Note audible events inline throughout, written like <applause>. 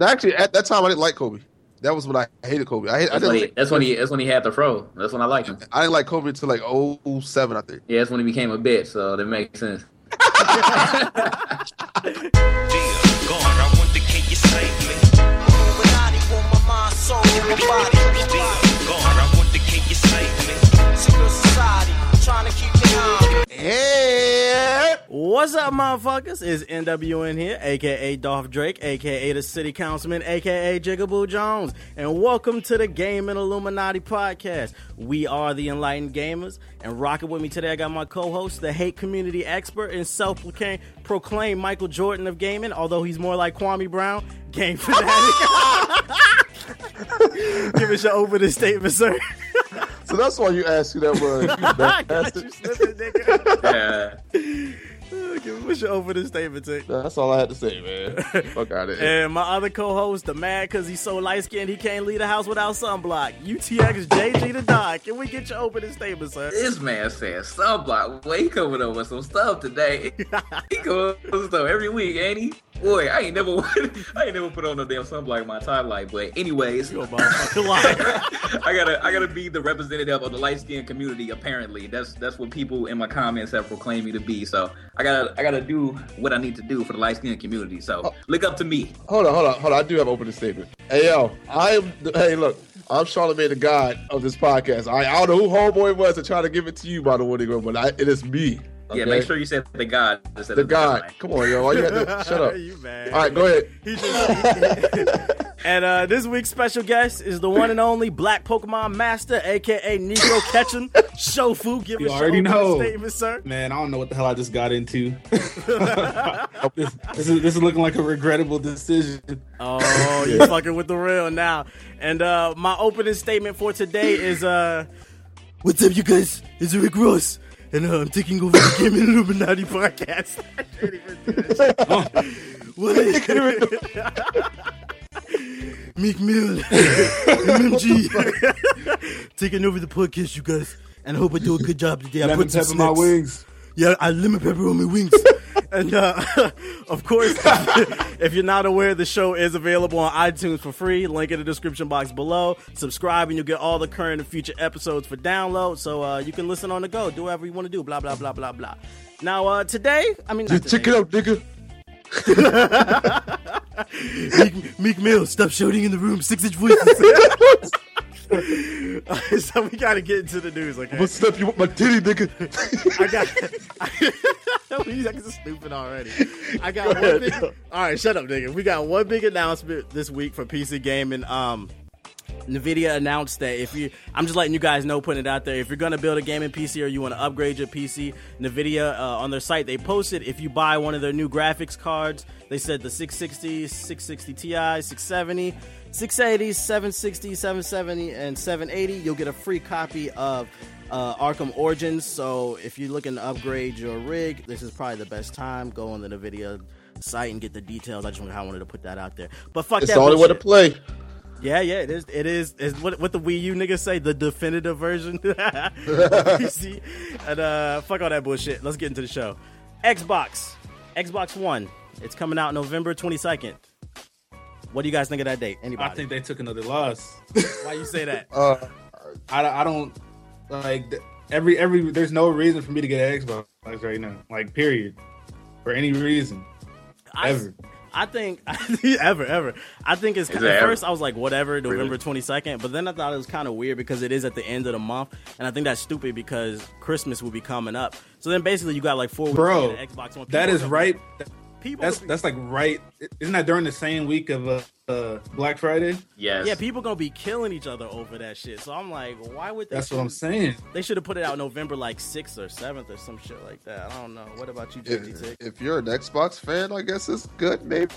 Actually, at that time, I didn't like Kobe. That was when I hated Kobe. I, hate, I That's when, didn't. he, that's when he that's when he had the fro. That's when I liked him. I didn't like Kobe until like 07, I think. Yeah, that's when he became a bitch. So that makes sense. <laughs> What's up, motherfuckers? It's NWN here, aka Dolph Drake, aka the City Councilman, aka Jigaboo Jones, and welcome to the Game and Illuminati podcast. We are the Enlightened Gamers, and rocking with me today, I got my co-host, the hate community expert and self-proclaimed proclaimed Michael Jordan of gaming, although he's more like Kwame Brown, game fanatic. <laughs> Give us your opening statement, sir. So that's why you asked who that was. You <laughs> I got bastard. you slipping, nigga. Yeah. Give us your opening statement, Tick. That's all I had to say, man. Fuck out of here. And my other co-host, the mad because he's so light skinned he can't leave the house without sunblock. UTX JG the Dog. Can we get your opening statement, sir? This man said sunblock. Boy, he coming up with some stuff today. <laughs> he coming up with stuff every week, ain't he? Boy, I ain't never <laughs> I ain't never put on no damn sunblock in my entire life. But anyways, You a motherfucking. <laughs> I gotta I gotta be the representative of the light skinned community. Apparently, that's that's what people in my comments have proclaimed me to be. So I gotta I gotta do what I need to do for the light skinned community. So oh. look up to me. Hold on, hold on, hold on. I do have an opening statement. Hey, yo, I am. Hey, look, I'm Charlamagne the God of this podcast. I, I don't know who homeboy was to try to give it to you by the way to but I, it is me. Yeah, make sure you said the God. instead the of God. man. Come on, yo. Why you had to <laughs> shut up? you mad. All right, go ahead. He just, <laughs> and uh, this week's special guest is the one and only Black Pokemon Master, aka Negro Ketchum <laughs> Shofu. Give You us your already opening know. statement, sir. Man, I don't know what the hell I just got into. this, this is this is looking like a regrettable decision. Oh, you're fucking with the real now. And uh my opening statement for today is uh What's up you guys? It's Rick Ross. And uh, I'm taking over the Game and Illuminati podcast. <laughs> I can't even do. What? <laughs> Meek Mill. <laughs> MMG. taking over the podcast, you guys. And I hope I do a good job today. I Lemon put some my wings. Yeah, I lemon pepper on my wings. <laughs> and uh, <laughs> of course, <laughs> if you're not aware, the show is available on iTunes for free. Link in the description box below. Subscribe and you'll get all the current and future episodes for download. So uh, you can listen on the go, do whatever you want to do. Blah blah blah blah blah. Now uh, today, I mean, check it out, nigga. Meek, Meek Mill, stop shouting in the room. Six inch voices. So we gotta get into the news, okay? What's up? You want my titty, nigga? <laughs> I got. <laughs> These niggas are stupid already. I got one ahead. big. All right, shut up, nigga. We got one big announcement this week for PC gaming. Um, Nvidia announced that if you, I'm just letting you guys know, putting it out there. If you're gonna build a gaming PC or you want to upgrade your PC, Nvidia uh, on their site they posted if you buy one of their new graphics cards, they said the 660, 660 Ti, 670, 680, 760, 770, and 780, you'll get a free copy of uh, Arkham Origins. So if you're looking to upgrade your rig, this is probably the best time. Go on the Nvidia site and get the details. I just wanted- I wanted to put that out there. But fuck It's that the only way to play. Yeah, yeah, it is. It is. Is what what the Wii U niggas say the definitive version. <laughs> PC and uh, fuck all that bullshit. Let's get into the show. Xbox, Xbox One. It's coming out November twenty second. What do you guys think of that date? Anybody? I think they took another loss. Why you say that? Uh, I, I don't like every every. There's no reason for me to get an Xbox right now. Like period, for any reason I, ever. I think <laughs> ever ever. I think it's at ever? first I was like whatever November twenty second, but then I thought it was kind of weird because it is at the end of the month, and I think that's stupid because Christmas will be coming up. So then basically you got like four weeks Bro, Xbox One. That is right. People That's that's like right. Isn't that during the same week of uh, uh, Black Friday? Yes. yeah, people gonna be killing each other over that shit. So I'm like, why would they? That's what I'm saying. They should have put it out November like sixth or seventh or some shit like that. I don't know. What about you, JT if, if you're an Xbox fan, I guess it's good. Maybe.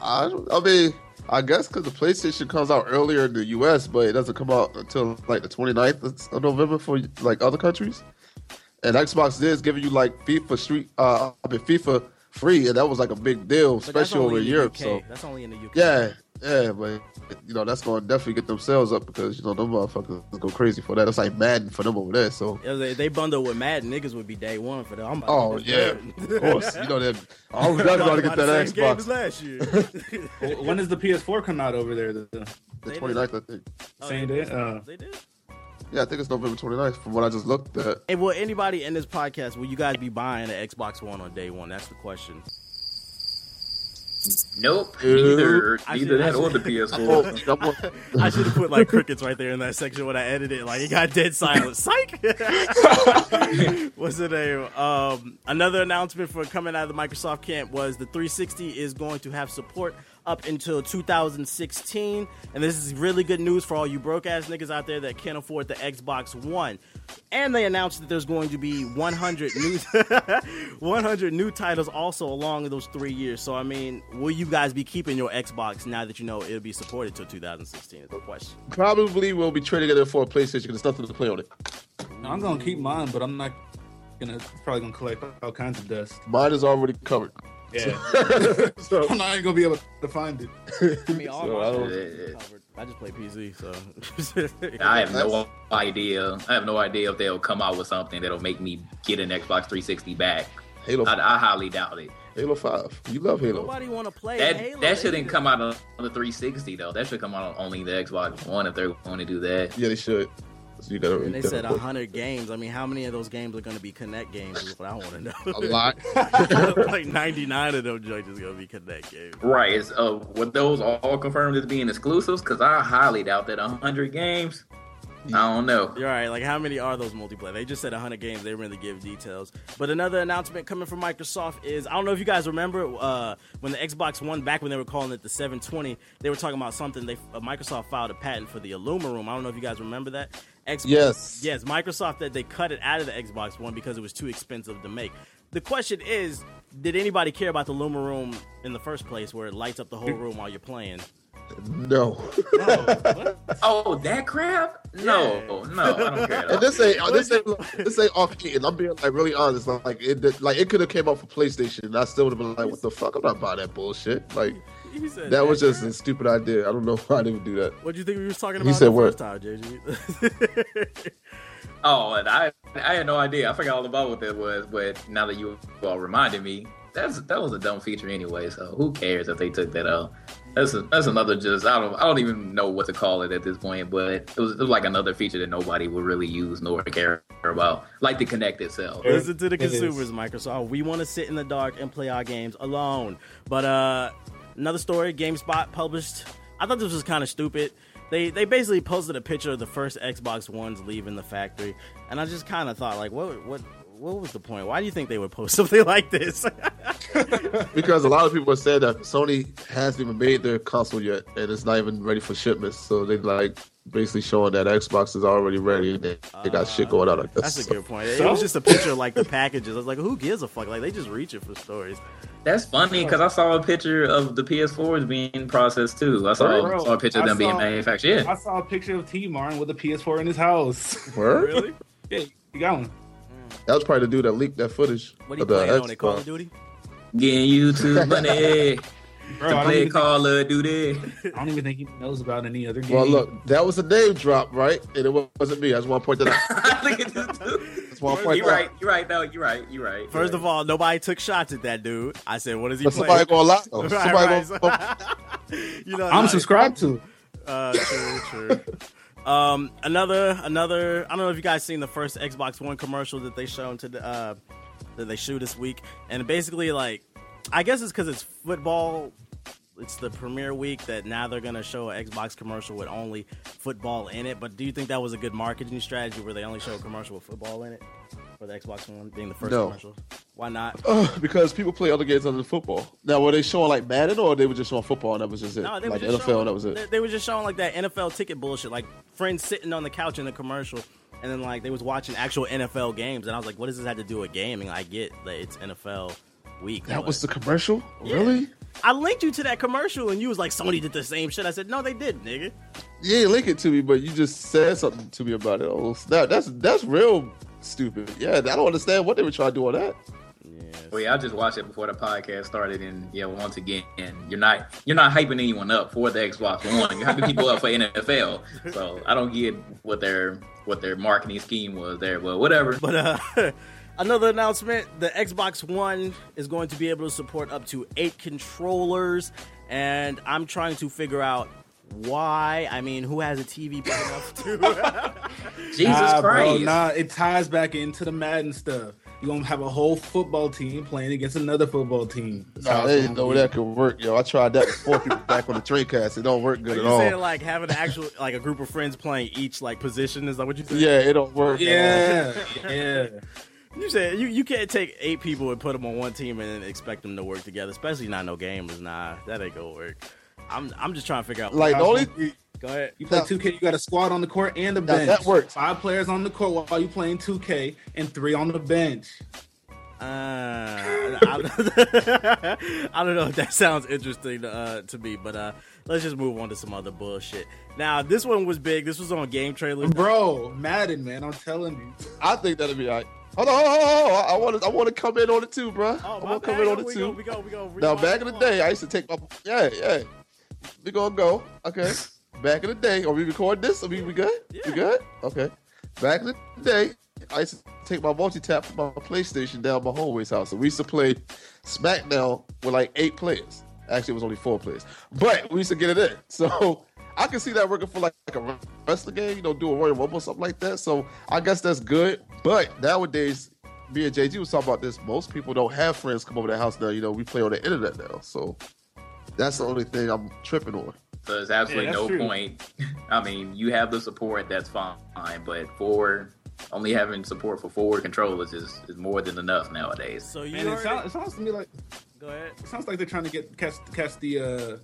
I don't. I mean, I guess because the PlayStation comes out earlier in the U.S., but it doesn't come out until like the 29th of November for like other countries. And Xbox is giving you like FIFA Street, uh, I mean FIFA free, and that was like a big deal, But especially over in in Europe. UK. So that's only in the UK. yeah, Yeah, but you know that's going to definitely get themselves up because you know them motherfuckers go crazy for that. It's like Madden for them over there. So If they, they bundle with Madden, niggas would be day one for them. I'm about Oh to yeah, of course. You know <laughs> that. I was definitely going to get that Same game Xbox. last year. Well, <laughs> when does the PS4 come out over there? The, the The 29th, I think. Oh, same they day? did? Uh, They did. Yeah, I think it's November 29th from what I just looked at. Hey, will anybody in this podcast, will you guys be buying an Xbox One on day one? That's the question. Nope. Neither, I neither should- I that or the Oh, PS4. I'm I should have put like crickets right there in that section when I edited it. Like it got dead silent. Psych. <laughs> What's the name? Um, another announcement for coming out of the Microsoft camp was the 360 is going to have support up until 2016, and this is really good news for all you broke ass niggas out there that can't afford the Xbox One. And they announced that there's going to be 100 new <laughs> 100 new titles also along those three years. So I mean, will you guys be keeping your Xbox now that you know it'll be supported till 2016? Is the question. probably will be trading it in for a PlayStation because there's nothing to play on it. I'm gonna keep mine, but I'm not gonna probably gonna collect all kinds of dust. Mine is already covered. Yeah, <laughs> <laughs> so I'm not even gonna be able to find it. <laughs> I mean, all So, my I don't- shit is. I just play PC, so I have no idea. I have no idea if they'll come out with something that'll make me get an Xbox 360 back. Halo, I, I highly doubt it. Halo Five. You love Halo. nobody want to play That Halo. that shouldn't need come out on the 360 though. That should come out on only the Xbox One if they're going to do that. Yeah, they should. So you gotta. And they you said gotta- 100 games. I mean, how many of those games are going to be Kinect games? Is what I want to know. a lot. <laughs> like 99 of those joints is going to be Kinect games. Right. Is uh, were those all confirmed as being exclusives? Because I highly doubt that 100 games. I don't know. You're right. Like, how many are those multiplayer? They just said 100 games. They really give details. But another announcement coming from Microsoft is I don't know if you guys remember uh, when the Xbox One, back when they were calling it the 720, they were talking about something. They uh, Microsoft filed a patent for the IllumiRoom. I don't know if you guys remember that. Xbox, Yes. Yes, Microsoft that they cut it out of the Xbox One because it was too expensive to make. The question is, did anybody care about the Luma Room in the first place, where it lights up the whole room while you're playing? No. <laughs> Oh, that crap? No, no, I don't care. And this ain't this ain't this ain't off key. And I'm being like really honest. Like it like it could have came out for PlayStation, and I still would have been like, "What the fuck? I'm not buying that bullshit." Like He said that was just a stupid idea. I don't know <laughs> why they would do that. What do you think we was talking He about said the what? first time, JG? <laughs> Oh, and I I had no idea. I forgot all about what that was, but now that you all reminded me, that's that was a dumb feature anyway. So who cares if they took that out? That's a, that's another just I don't I don't even know what to call it at this point. But it was, it was like another feature that nobody would really use nor care about, like the Kinect itself. Listen to the consumers, Microsoft. We want to sit in the dark and play our games alone. But uh another story, GameSpot published. I thought this was kind of stupid. They they basically posted a picture of the first Xbox Ones leaving the factory, and I just kind of thought like, what what what was the point? Why do you think they would post <laughs> something like this? <laughs> Because a lot of people are saying that Sony hasn't even made their console yet, and it's not even ready for shipments. So they like basically showing that Xbox is already ready, and they, they got shit going on. I guess. That's a good point. It So? was just a picture of like the packages. I was like, who gives a fuck? Like they just reaching for stories. That's funny because I saw a picture of the PS4s being processed too. I saw, Bro, saw a picture of I them being saw- manufactured. Yeah. I saw a picture of T Martin with a PS4 in his house. Word? Really? <laughs> yeah, you got one. That was probably the dude that leaked that footage. What are you of the playing on it? Call Xbox. of Duty? Getting YouTube money <laughs> Bro, to play Call of Duty. I don't even think he knows about any other game. Well, look, that was a name drop, right? And it wasn't me. I just want to point that out. Look at this dude. Just want to point You're right. out. You're right. No, you're right. You're right. First of all, nobody took shots at that dude. I said, "What is he But playing?" somebody gonna lie. though. <laughs> Right, Somebody right. gonna. <laughs> you know, I'm not- subscribed to. Uh, true, true. um, another, another. I don't know if you guys seen the first Xbox One commercial that they shown to the, uh, that they shoot this week, and basically, like, I guess it's because it's football. It's the premiere week that now they're gonna show an Xbox commercial with only football in it. But do you think that was a good marketing strategy where they only show a commercial with football in it for the Xbox One being the first No. commercial? Why not? <sighs> Uh, because people play other games other than football. Now, were they showing like Madden, or they were just showing football and that was just it? No, they like were just NFL, showing, and that was it. They, they were just showing like that NFL ticket bullshit, like friends sitting on the couch in the commercial, and then like they was watching actual NFL games, and I was like, what does this have to do with gaming? I get that it's NFL week. That was the commercial. Yeah. Really? I linked you to that commercial, and you was like, Sony did the same shit. I said, no, they did, nigga. You ain't link it to me, but you just said something to me about it. Oh, snap! That's that's real stupid. Yeah, I don't understand what they were trying to do on that. Yes. Well, yeah, I just watched it before the podcast started, and yeah, once again, you're not you're not hyping anyone up for the Xbox One. You're hyping people up for NFL. So I don't get what their what their marketing scheme was there, Well, whatever. But uh, <laughs> another announcement: the Xbox One is going to be able to support up to eight controllers, and I'm trying to figure out why. I mean, who has a TV big enough to? <laughs> Jesus <laughs> Nah, bro, Christ! nah, it ties back into the Madden stuff. You're gonna have a whole football team playing against another football team. That's Nah, it's they didn't know that could work, yo. I tried that before people back on the Dreamcast. It don't work good Are at you all. saying like having an actual like a group of friends playing each like position? Is that what you said? yeah, it don't work. at all. Yeah, <laughs> yeah. You said you, you can't take eight people and put them on one team and then expect them to work together, especially not no gamers. Nah, that ain't gonna work. I'm I'm just trying to figure out. Like the only go ahead. You play 2K, you got a squad on the court and a Now, bench. that works. Five players on the court while you playing 2K and three on the bench. Uh, I, <laughs> I don't know if that sounds interesting uh, to me, but uh, let's just move on to some other bullshit. Now, this one was big. This was on game trailers. Bro, Madden, man, I'm telling you. I think that'll be alright. Hold on, hold on, hold on. I want to, I want to come in on it too, bro. Oh, I my want to come in on it too. Go, we go, we go. Now, back in the day, I used to take my yeah, yeah. We gonna go. Okay. <laughs> Back in the day, are we recording this? Are we, we good? Yeah. We good? Okay. Back in the day, I used to take my multi tap from my PlayStation down my homeboy's house, So we used to play SmackDown with like eight players. Actually, it was only four players, but we used to get it in. <laughs> So I can see that working for like, like a wrestling game, you know, do a Royal Rumble or something like that. So I guess that's good. But nowadays, me and JG was talking about this. Most people don't have friends come over their house now. You know, we play on the internet now. So that's the only thing I'm tripping on. So there's absolutely Yeah, no true. point. <laughs> I mean, you have the support, that's fine, but for only having support for forward controllers is, is more than enough nowadays. So you Man, it already, sounds, it sounds to me like go ahead. it sounds like they're trying to get catch, catch the uh,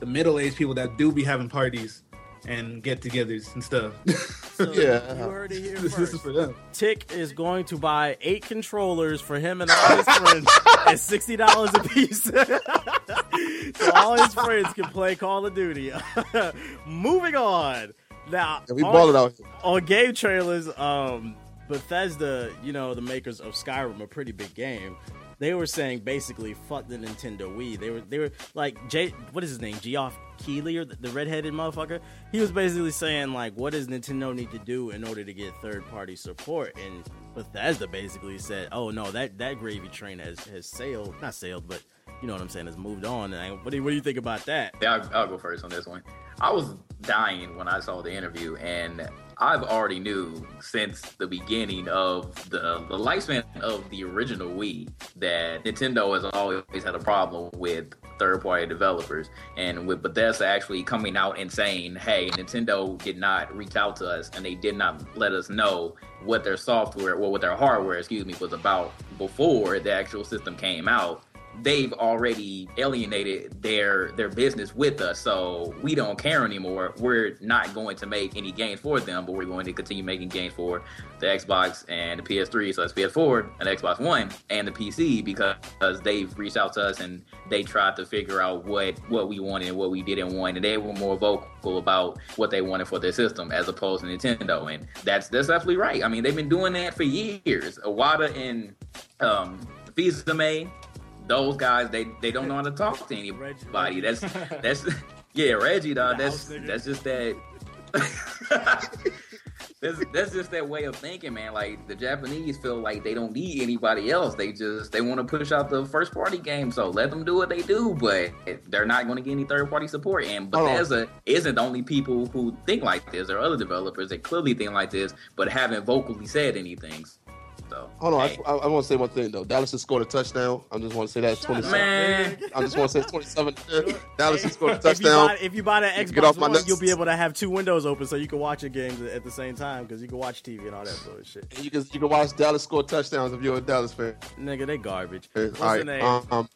the middle aged people that do be having parties and get-togethers and stuff. <laughs> So <laughs> Yeah. you heard it here this, this is first. for them. Tick is going to buy eight controllers for him and all his friends at sixty dollars a piece, so <laughs> all his friends can play Call of Duty. <laughs> Moving on. Now, And we on- balling out here. on game trailers, um, Bethesda, you know, the makers of Skyrim, a pretty big game. They were saying basically, fuck the Nintendo Wii. They were, they were like, Jay, what is his name? Geoff Keighley, or the, the redheaded motherfucker. He was basically saying like, what does Nintendo need to do in order to get third party support? And Bethesda basically said, oh no, that that gravy train has has sailed, not sailed, but you know what I'm saying, has moved on. And what do you, what do you think about that? Yeah, I'll, I'll go first on this one. I was dying when I saw the interview, and I've already knew since the beginning of the the lifespan of the original Wii that Nintendo has always had a problem with third party developers, and with Bethesda actually coming out and saying, "Hey, Nintendo did not reach out to us, and they did not let us know what their software, well, what their hardware, excuse me, was about before the actual system came out." They've already alienated their their business with us. So we don't care anymore. We're not going to make any games for them but we're going to continue making games for the xbox and the ps3 so that's ps4 and xbox one and the pc because they've reached out to us and they tried to figure out what what we wanted and what we didn't want and they were more vocal about what they wanted for their system as opposed to nintendo and that's that's absolutely right. I mean they've been doing that for years. Iwata and um those guys they they don't know how to <laughs> talk to anybody. That's <laughs> that's yeah, Reggie dog. That's that's just that. <laughs> that's, that's just that way of thinking, man. Like the Japanese feel like they don't need anybody else. They just they want to push out the first party game. So let them do what they do, but they're not going to get any third party support. And. Bethesda isn't the only people who think like this. There are other developers that clearly think like this, but haven't vocally said anything. So Hold on, hey. I, I, I want to say one thing though. Dallas has scored a touchdown. I just want to say that Shut 27. Man. I just want to say 27. <laughs> Dallas has scored a If you, touchdown. buy, if you buy that Get off Xbox my One, nuts. you'll be able to have two windows open so you can watch your games at the same time because you can watch TV and all that bullshit. And You can you can watch Dallas score touchdowns if you're a Dallas fan. Nigga, they garbage. All What's right, the name? um,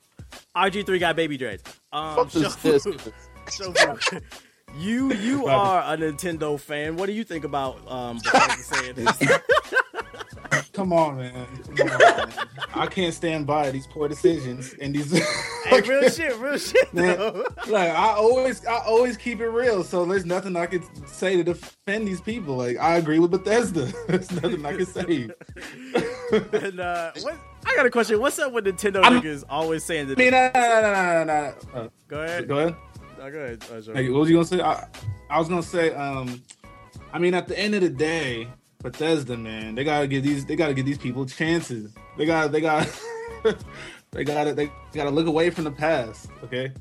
RG3 got baby dreads. Um, fuck this, this. Shofu- Shofu, you you are a Nintendo fan. What do you think about um saying this? <laughs> <laughs> Come on, man. Come on, man. I can't stand by these poor decisions and these. hey, <laughs> real shit, real shit Man, though. like I always, I always keep it real. So there's nothing I can say to defend these people. Like I agree with Bethesda. <laughs> There's nothing I can say. <laughs> and uh, what I got a question. What's up with Nintendo I'm- niggas always saying that? I mean, no, no, no, no, no, no. Uh, go ahead. go ahead. Go ahead. Uh, Hey, what was you gonna say? I, I was gonna say, um, I mean, at the end of the day, Bethesda, man, they gotta give these, they gotta give these people chances. They got, they got, <laughs> they gotta, they gotta look away from the past. Okay,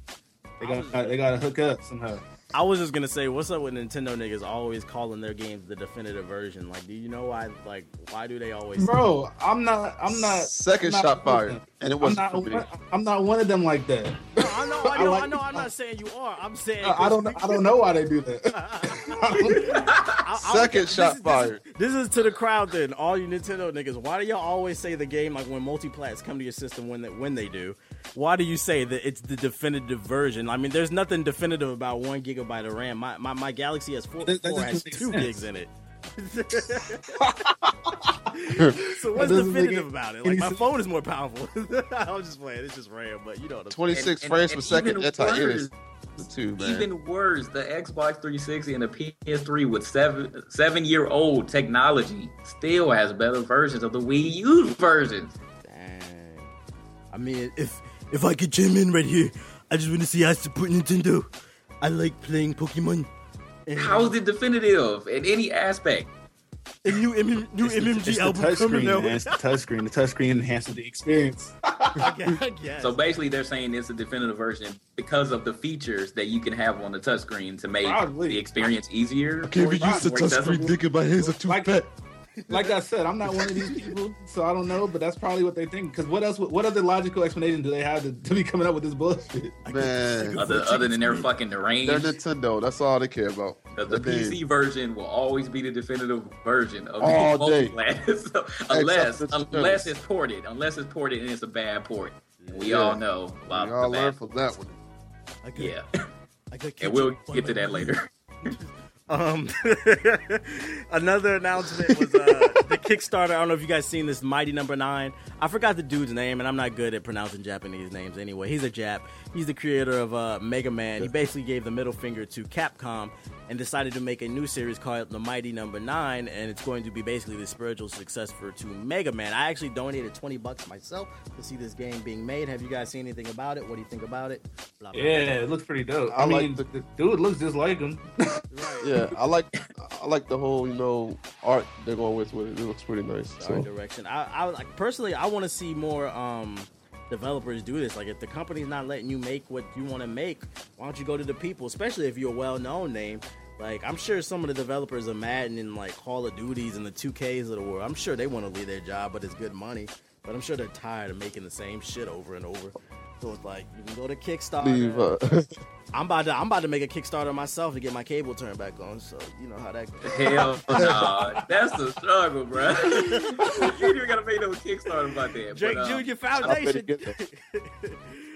they got, they gotta hook up somehow. I was just gonna say, what's up with Nintendo niggas always calling their games the definitive version? Like, do you know why? Like, why do they always? Bro, I'm not, I'm not. Second I'm not shot fired, them. And it I'm wasn't not, for me. one, I'm not one of them like that. No, I know, I <laughs> I know, I like- know. I'm not saying you are. I'm saying I don't, I don't know why they do that. <laughs> I don't- I- I- Second this shot is- fired. This is to the crowd then, all you Nintendo niggas. Why do y'all always say the game like when multiplats come to your system when they, when they do? Why do you say that it's the definitive version? I mean, there's nothing definitive about one gigabyte of RAM. My my, my Galaxy S4 That- that 4 has doesn't make two sense. gigs in it. So <laughs> what's doesn't definitive any- about it? Like my phone is more powerful. <laughs> I'm just playing. It's just RAM, but you know. The, 26 And- and- frames per second even anti worse- alias too, man. Even worse, the Xbox 360 and the PS3 with seven seven year old technology still has better versions of the Wii U versions. Dang. I mean, if if I could chime in right here, I just want to say I support Nintendo. I like playing Pokemon. And, How is it definitive in any aspect? and new MM, new It's the, MMG it's the album touchscreen, coming out. man. It's the touchscreen. The touchscreen enhances the experience. <laughs> I guess. So basically, they're saying it's a definitive version because of the features that you can have on the touchscreen to make Probably. the experience easier. can't more- even use the more touchscreen, accessible. nigga. My hands are too Like- fat. Like I said, I'm not one of these people, so I don't know. But that's probably what they think. Because what else? What other logical explanation do they have to, to be coming up with this bullshit? <laughs> Man, Other, other than they're fucking they're deranged. Nintendo. That's all they care about. The, the They- PC version will always be the definitive version of All <laughs> the day. multiplat. so, unless unless it's ported, unless it's ported and it's a bad port. And we Yeah. all know We about all the learned bad. from that one. I got, Yeah, I got <laughs> and we'll get to that later. Um, <laughs> another announcement was uh, the <laughs> Kickstarter. I don't know if you guys seen this Mighty Number Nine. I forgot the dude's name, and I'm not good at pronouncing Japanese names anyway. He's a Jap. He's the creator of uh, Mega Man. He basically gave the middle finger to Capcom and decided to make a new series called The Mighty Number Nine, and it's going to be basically the spiritual successor to Mega Man. I actually donated 20 bucks myself to see this game being made. Have you guys seen anything about it? What do you think about it? Blah, blah, blah. Yeah, it looks pretty dope. I, I like mean, the- the, dude looks just like him. <laughs> Yeah, I like I like the whole you know art they're going with with it. Looks pretty nice. So direction. I, I like personally, I want to see more um, developers do this. Like, if the company's not letting you make what you want to make, why don't you go to the people? Especially if you're a well-known name. Like, I'm sure some of the developers of Madden and like Call of Duties and the 2Ks of the world. I'm sure they want to leave their job, but it's good money. But I'm sure they're tired of making the same shit over and over. So it's like you can go to Kickstarter. leave. Uh, <laughs> I'm about to I'm about to make a Kickstarter myself to get my cable turned back on. So you know how that goes. Hell <laughs> no, that's the struggle, bro. <laughs> you even gotta make no Kickstarter about that. Drake but, um, Jr. Foundation.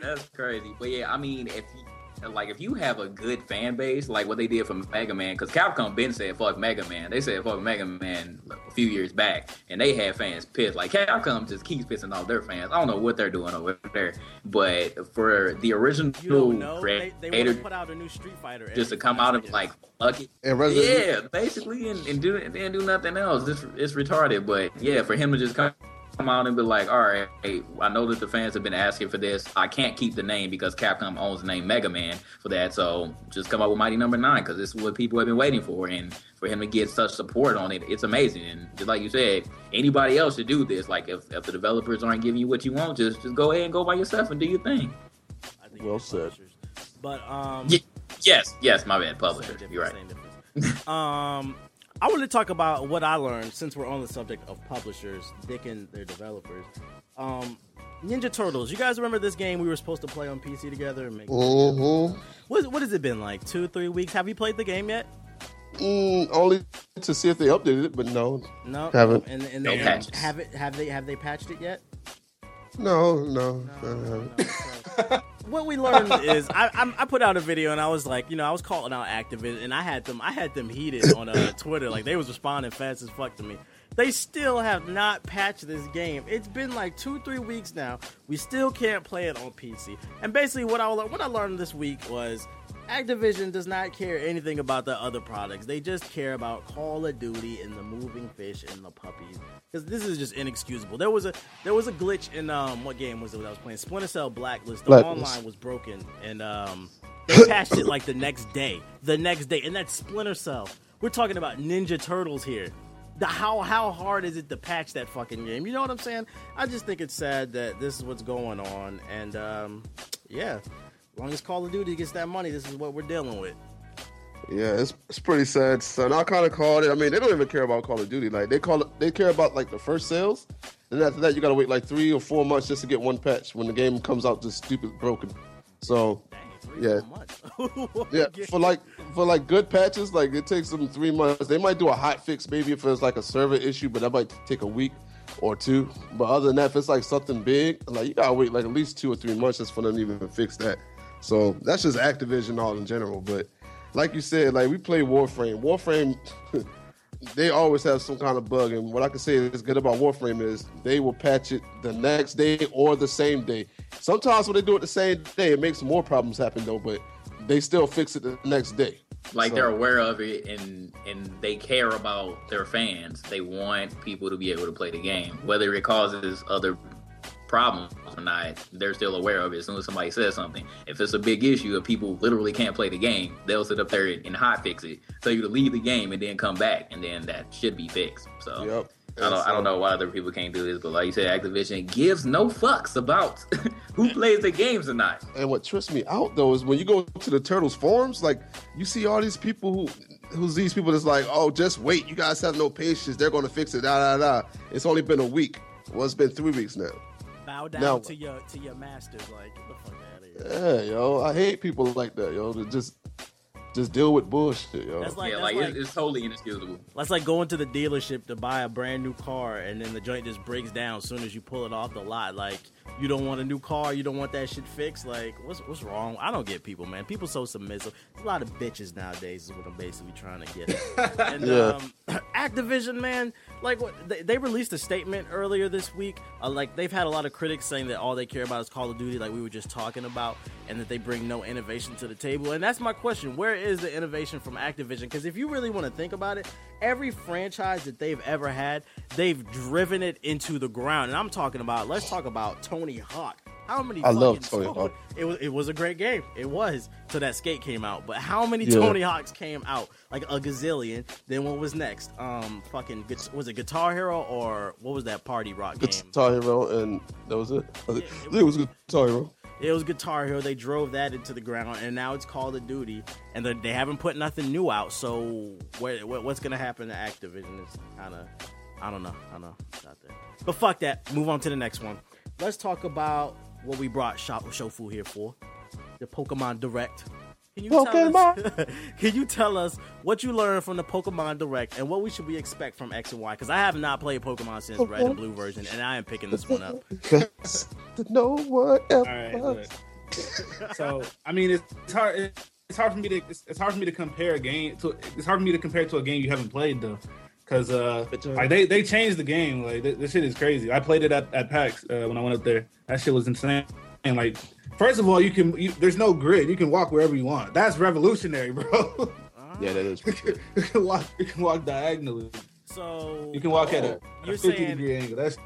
That's crazy. But yeah, I mean, if you like, if you have a good fan base, like what they did for Mega Man, because Capcom been said fuck Mega Man. They said fuck Mega Man a few years back, and they had fans pissed. Like Capcom just keeps pissing off their fans. I don't know what they're doing over there, but for the original You don't know. They, they want creator to put out a new Street Fighter. just to come out and seconds. like fuck it. And Resident Yeah, basically, and, and do and do nothing else. It's, it's retarded. But yeah, for him to just come, come out and be like, all right, hey, I know that the fans have been asking for this. I can't keep the name because Capcom owns the name Mega Man for that. So just come out with Mighty Number Nine because this is what people have been waiting for. And for him to get such support on it, it's amazing. And just like you said, anybody else should do this. Like if, if the developers aren't giving you what you want, just just go ahead and go by yourself and do your thing. I think Well it's said. But um, Ye- Yes, yes, my bad, publisher. You're right. <laughs> um, I want to talk about what I learned since we're on the subject of publishers dicking their developers. Um, Ninja Turtles. You guys remember this game we were supposed to play on PC together? And make Mhm. what, what has it been like? Two, three weeks? Have you played the game yet? Mm, only to see if they updated it, but no, No, Haven't. And, and No they patches. have it. Have they? Have they patched it yet? no, no. No, I no, no. <laughs> What we learned is I, I I put out a video and I was like, you know, I was calling out Activision and I had them I had them heated on uh, Twitter, like they was responding fast as fuck to me. They still have not patched this game. It's been like two, three weeks now. We still can't play it on PC. And basically, what I what I learned this week was Activision does not care anything about the other products. They just care about Call of Duty and the moving fish and the puppies. Because this is just inexcusable. There was a there was a glitch in um what game was it that I was playing? Splinter Cell Blacklist. The Blacklist. online was broken and um they patched it like the next day. The next day, and that's Splinter Cell. We're talking about Ninja Turtles here. The, how how hard is it to patch that fucking game? You know what I'm saying? I just think it's sad that this is what's going on, and um, yeah, as long as Call of Duty gets that money, this is what we're dealing with. Yeah, it's it's pretty sad. So I kind of called it. I mean, they don't even care about Call of Duty. Like they call it, they care about like the first sales, and after that, you gotta wait like three or four months just to get one patch when the game comes out just stupid broken. So Dang, Yeah. <laughs> yeah, for like for like good patches, like it takes them three months. They might do a hot fix maybe if it's like a server issue, but that might take a week or two. But other than that, if it's like something big, like you gotta wait like at least two or three months just for them to even fix that. So that's just Activision all in general. But like you said, like we play Warframe. Warframe, <laughs> they always have some kind of bug. And what I can say is good about Warframe is they will patch it the next day or the same day. Sometimes when they do it the same day, it makes more problems happen though. But they still fix it the next day. like So- they're aware of it and and they care about their fans. They want people to be able to play the game, whether it causes other problems or not. They're still aware of it. As soon as somebody says something, if it's a big issue and people literally can't play the game, they'll sit up there and hot fix it, tell you to leave the game and then come back, and then that should be fixed. So. Yep. I don't, I don't know why other people can't do this, but like you said, Activision gives no fucks about <laughs> who plays the games or not. And what trips me out though is when you go to the Turtles forums, like you see all these people who who's these people that's like, oh, just wait, you guys have no patience, they're gonna fix it, da da da. It's only been a week. Well, it's been three weeks now. Bow down Now- to your to your masters. Like get the fuck out of here. Yeah, yo, I hate people like that, yo. To just just deal with bullshit, yo. That's like yeah, that's like, like, it's, it's totally inexcusable. that's like going to the dealership to buy a brand new car and then the joint just breaks down as soon as you pull it off the lot. Like you don't want a new car, you don't want that shit fixed. Like what's what's wrong? I don't get people, man. People so submissive. There's a lot of bitches nowadays. Is what I'm basically trying to get. At. <laughs> And Yeah. um, <clears throat> Activision, man, like they released a statement earlier this week. Uh, like they've had a lot of critics saying that all they care about is Call of Duty, like we were just talking about, and that they bring no innovation to the table. And that's my question: Where is the innovation from Activision? Because if you really want to think about it, every franchise that they've ever had, they've driven it into the ground. And I'm talking about. Let's talk about Tony Hawk. How many? I love Tony Hawk. It was it was a great game. It was till that skate came out. But how many Yeah. Tony Hawks came out? Like a gazillion. Then what was next? Um, fucking was it Guitar Hero or what was that party rock game? Guitar Hero, and that was it. I think it was Guitar Hero. It was Guitar Hero. They drove that into the ground, and now it's Call of Duty, and they- haven't put nothing new out. So what, what what's gonna happen to Activision is kind of I don't know. I don't know. It's. But fuck that. Move on to the next one. Let's talk about what we brought Shop Shofu here for. The Pokemon Direct. Can you tell us? <laughs> can you tell us what you learned from the Pokemon Direct and what we should we expect from X and Y? Because I have not played Pokemon since Red and Blue version, and I am picking this one up. <laughs> Cause no one else. All right, so I mean, it's, it's hard. It's hard for me to. It's, it's hard for me to compare a game to. It's hard for me to compare to a game you haven't played though, because uh, like they they changed the game. Like th- this shit is crazy. I played it at at PAX uh, when I went up there. That shit was insane. And like, first of all, you can. You, there's no grid. You can walk wherever you want. That's revolutionary, <laughs> bro. Yeah, that is. <laughs> you can walk. You can walk diagonally. So You can walk at a, a 50 saying degree angle. That's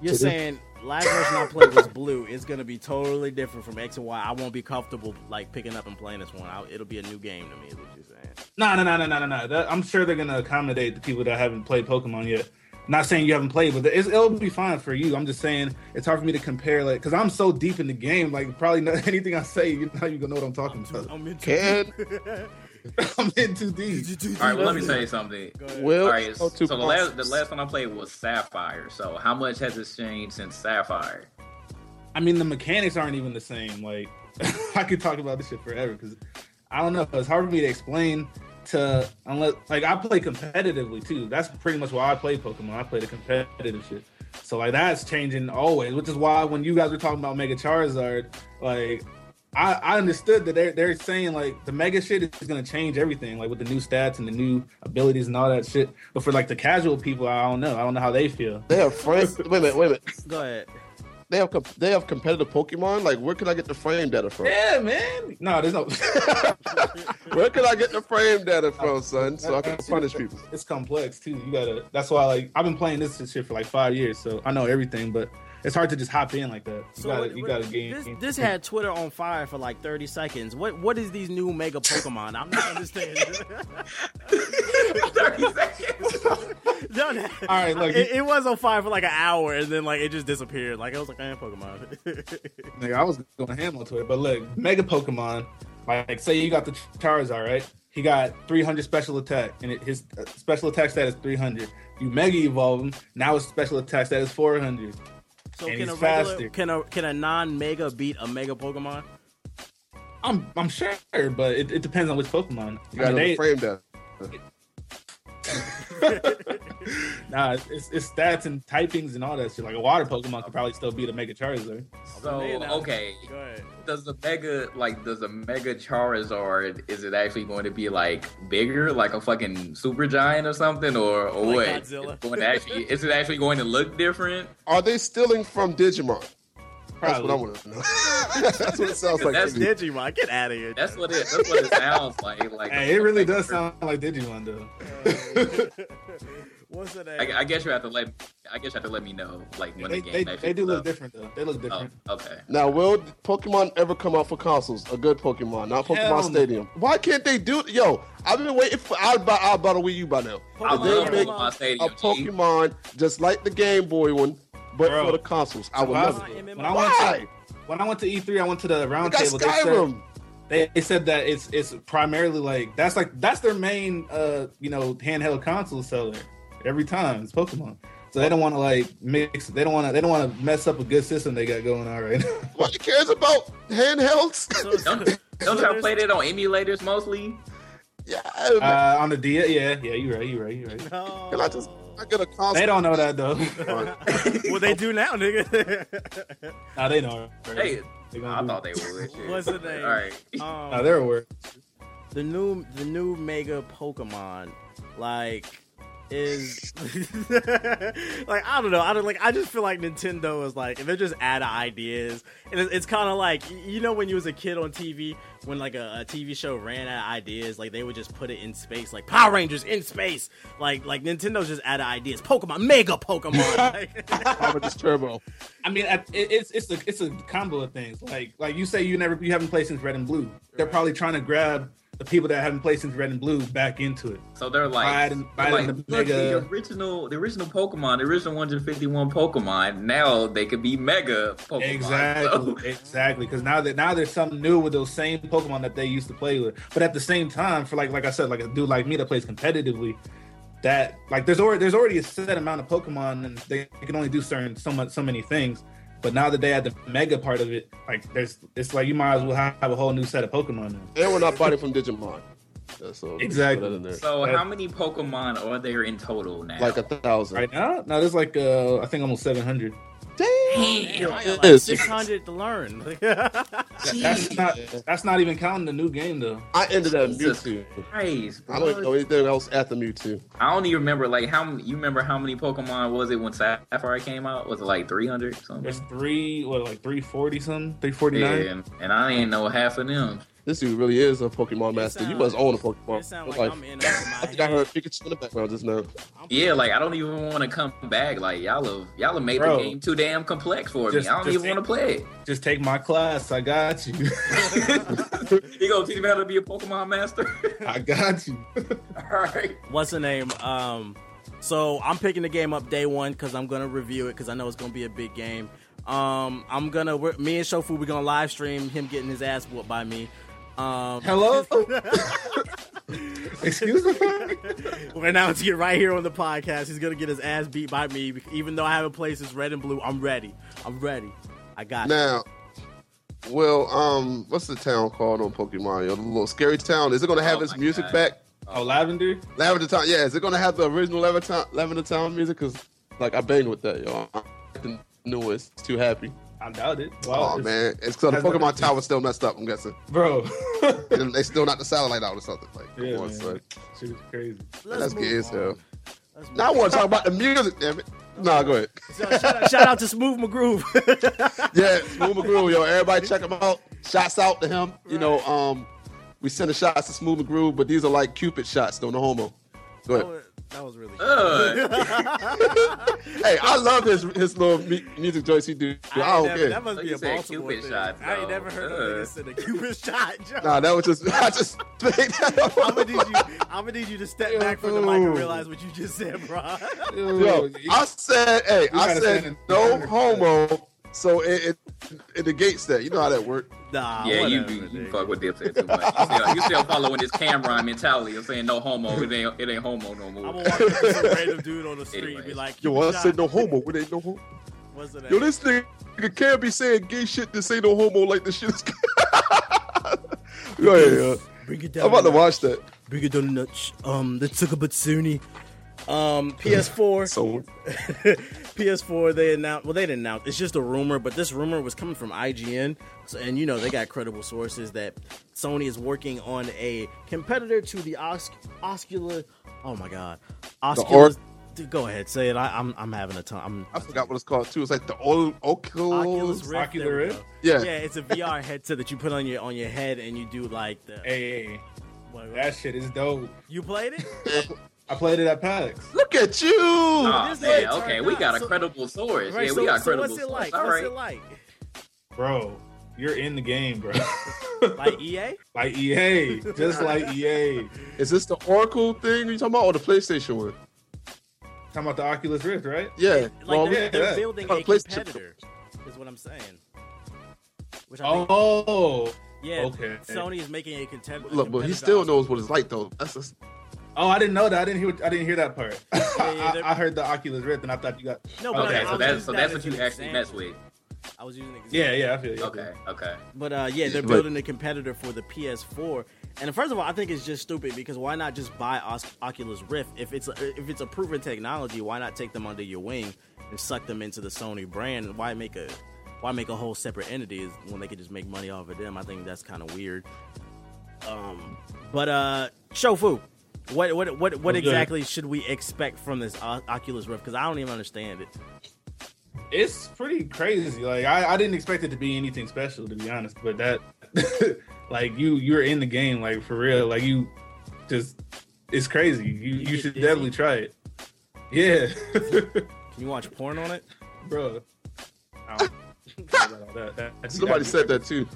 You're saying last version I played was blue. It's gonna be totally different from X and Y. I won't be comfortable like picking up and playing this one. I, it'll be a new game to me. Is what you're saying? No, no, no, no, no, no, no. That- I'm sure they're gonna accommodate the people that haven't played Pokemon yet. Not saying you haven't played, but it's, it'll be fine for you. I'm just saying it's hard for me to compare, like, because I'm so deep in the game. Like, probably not, <laughs> anything I say, you're not even gonna know what I'm talking about. I'm into Can <laughs> <laughs> I'm in too deep. All right, well, let me say something. Will All right, so the last the last one I played was Sapphire. So how much has it changed since Sapphire? I mean, the mechanics aren't even the same. Like, <laughs> I could talk about this shit forever because I don't know. It's hard for me to explain to unless like I play competitively too. That's pretty much why I play Pokemon. I play the competitive shit. So like that's changing always, which is why when you guys were talking about Mega Charizard, like I, I understood that they're they're saying like the mega shit is gonna change everything, like with the new stats and the new abilities and all that shit. But for like the casual people, I don't know. I don't know how they feel. they have friends? <laughs> Wait a minute, wait a minute. Go ahead. they have comp- they have competitive Pokemon. Like, where can I get the frame data from? Yeah, man. No, there's no. <laughs> Where can I get the frame data from, son? So I can punish people. It's complex too. You gotta. That's why, like, I've been playing this shit for like five years, so I know everything. But it's hard to just hop in like that. You So gotta, what- you gotta gain. This, this had Twitter on fire for like 30 seconds. What what is these new mega Pokemon? I'm not understanding. <laughs> 30 seconds. No, no. All right, look, it, it was on fire for like an hour and then like it just disappeared. Like I was like, I am Pokemon. <laughs> Nigga, I was going ham on Twitter, but look, Mega Pokemon, like say you got the Charizard, right? He got 300 special attack, and it, his uh, special attack stat is 300. You Mega Evolve him, now his special attack stat is 400. So And can he's a regular, faster. can a can a non mega beat a mega Pokemon? I'm I'm sure, but it, it depends on which Pokemon. You got I mean, they- frame data. <laughs> <laughs> <laughs> nah, it's, it's stats and typings and all that shit. Like a water Pokemon could probably still beat a Mega Charizard. So okay, does the mega like does the mega Charizard is it actually going to be like bigger, like a fucking super giant or something, or or Like what? Godzilla. It's going to actually is it actually going to look different? Are they stealing from Digimon? That's what I want to know. <laughs> that's what it sounds like. That's to me. Digimon, get out of here. That's what it. That's what it sounds like. Like Hey, it really does sound like Digimon though. <laughs> What's the name? I, I guess you have to let. I guess you have to let me know, like when They, the game. they do look different. different though. They look Oh, different. okay. Now, will Pokemon ever come out for consoles? A good Pokemon, not Pokemon Hell no. Stadium. Why can't they do? Yo, I've been waiting for. I'll buy. I'll buy a Wii U by now. I Pokemon, love make Pokemon A Stadium. G. Pokemon just like the Game Boy one, but Bro. for the consoles. I would love it. When I went Why? to when I went to E3, I went to the They round got table. They said, Skyrim. they, they said that it's it's primarily like that's like that's their main uh you know handheld console seller every time it's Pokemon. So they don't want to like mix. They don't want to. They don't want to mess up a good system they got going on right now. What he cares about handhelds? So- Don't don't so y'all <laughs> play that on emulators mostly? yeah, uh, on the D, yeah, yeah, you right, you right, you right. No. can I just I get a console? They don't know that though. what <laughs> they do now, nigga? <laughs> nah, they know. Hey, They gonna I do- thought they would. What's the name? All right. Um, Nah, they're aware. the new the new mega Pokemon, like is <laughs> like I don't know. I don't like. I just feel like Nintendo is like if they're just out of ideas, and it's, it's kind of like you know when you was a kid on TV when like a, a TV show ran out of ideas, like they would just put it in space, like Power Rangers in space. Like like Nintendo's just out of ideas. Pokemon, Mega Pokemon. <laughs> like, Power just turbo. I mean, it, it's it's a it's a combo of things. Like like you say, you never you haven't played since Red and Blue. They're probably trying to grab the people that haven't played since Red and Blue back into it. So they're like, Buy it and- buy they're like the look, the original, the original Pokemon, the original 151 Pokemon. Now they could be Mega Pokemon. Exactly, So- exactly. <laughs> Because now that now there's something new with those same Pokemon that they used to play with. But at the same time, for like like I said, like a dude like me that plays competitively, that like there's already there's already a set amount of Pokemon and they can only do certain so much so many things. But now that they add the mega part of it, like there's it's like you might as well have, have a whole new set of Pokemon now. And we're not buying from Digimon. Yeah, so Exactly. put that in there. So That- how many Pokemon are there in total now? Like a thousand. Right now, no, there's like uh I think almost seven hundred. Damn, I got It like six hundred to learn. <laughs> That's not that's not even counting the new game though. I ended up Jesus Mewtwo. Christ, I don't bro. know anything else after Mewtwo. I don't even remember like how you remember how many Pokemon was it when Sapphire came out? Was it like 300 something? It's three what like three forty something, three forty nine. Yeah, and I didn't know half of them. This dude really is a Pokemon master. you sound- must own a Pokemon. It sound like Like, I'm in over my I think I heard Pikachu in the background just now. Yeah, like I don't even want to come back. Like y'all have y'all have made Bro. the game too damn complex for Just- me. I don't even want to play it. Just take my class. I got you. <laughs> you gonna teach me how to be a Pokemon master? I got you. <laughs> All right. what's the name? Um, so I'm picking the game up day one because I'm gonna review it because I know it's gonna be a big game. Um, I'm gonna we're, me and Shofu we're gonna live stream him getting his ass whooped by me. Um, Hello. <laughs> Excuse me. we're announcing it right here on the podcast. He's gonna get his ass beat by me, even though I haven't played since Red and Blue. I'm ready. I'm ready. I got it. Now, well, um, what's the town called on Pokemon? Yo, the little scary town. Is it going to have Oh its music God. back? Oh, Lavender. Lavender Town. Yeah, is it going to have the original Lavender Town, Lavender Town music? Because, like, I banged with that, yo. I'm the newest. Too happy. I doubt it. Oh Wow, it's- man, it's because the has Pokemon nothing- Tower's still messed up. I'm guessing, bro. <laughs> and they still knocked the satellite out or something. Like, come yeah, on, man. son. Shit is crazy. Let's That's move gay as hell. Now I want to talk about the music. Damn it. Nah, go ahead. So, shout, out, shout out to Smooth McGroove. <laughs> Yeah, Smooth McGroove, yo, everybody check him out. Shouts out to him. You know, um, we send the shots to Smooth McGroove, but these are like Cupid shots, don't no homo. Go ahead. that was really. Ugh. Hey, I love his his little mu- music choice he do. I, ain't don't never- care. That must Like be a said, Baltimore Cupid thing. shots, I ain't never heard of a Ugh. nigga send a Cupid <laughs> shot. Joe. Nah, that was just <laughs> I just <laughs> made that I'm gonna need you. I'm gonna need you to step back from the mic and realize what you just said, bro. Yo, I said, hey, I said stand in- no homo, so it, it it negates that. You know how that works. Nah, Yeah, you, whatever, you, you nigga. fuck with Dipset too much. You still, you still following this Cam'ron mentality of saying no homo. It ain't it ain't homo no more. I'm more. gonna walk up to some <laughs> random dude on the street and be like, Yo, "Cupid I said no homo. It ain't no homo. What's the name? Yo, this nigga can't be saying gay shit to say no homo like this shit is. <laughs> Go ahead, yo. Bring it down. I'm about to watch that. Bring it down a notch. Um, let's talk about Sony. Um, PS4. So <laughs> PS4, they announced. Well, they didn't announce. It's just a rumor, but this rumor was coming from IGN, so, and you know they got credible sources that Sony is working on a competitor to the Os- Oscula. Oh my God, Osculus. Dude, Go ahead, say it. I, I'm I'm having a time. I'm I forgot what it's called too. It's like the old Oculus Oculus. Rift. Ocular Rift? Yeah. yeah, it's a VR headset that you put on your on your head and you do like the. Hey, hey, what- that shit is dope. you played it? <laughs> I played it at PAX. Look at you. Oh, man, nigga okay, we up. got a So- credible source. Right, yeah, so, we got so credible what's it source. like? All what's right. it like? Bro, you're in the game, bro. <laughs> Like EA? like EA, just like EA. <laughs> Is this the Oracle thing you talking about or the PlayStation one? Talking about the Oculus Rift, right? Yeah. Like well, they're, yeah, they're yeah. building Oh, a competitor, is what I'm saying. Which I think, Oh, yeah, okay. Sony is making a contender. look, but he still knows what it's like though. That's just, oh, I didn't know that. I didn't hear. I didn't hear that part. <laughs> yeah, I, I heard the Oculus Rift, and I thought you got. No, but Okay, I, I so was that's so that's as what you actually mess with. I was using an example. Yeah, yeah, I feel you. Okay, okay. But uh, yeah, they're building a competitor for the PS4. And first of all, I think it's just stupid because why not just buy Os- Oculus Rift if it's a, if it's a proven technology? Why not take them under your wing and suck them into the Sony brand? Why make a why make a whole separate entity when they could just make money off of them? I think that's kind of weird. Um, but uh, Shofu, what what what what What's exactly should we expect from this O- Oculus Rift? Because I don't even understand it. It's pretty crazy. Like I, I didn't expect it to be anything special, to be honest. But that, <laughs> like you, you're in the game, like for real. Like you, just it's crazy. You, you, get should dizzy? definitely try it. Yeah, <laughs> Can you watch porn on it? bro. <laughs> Somebody said that too.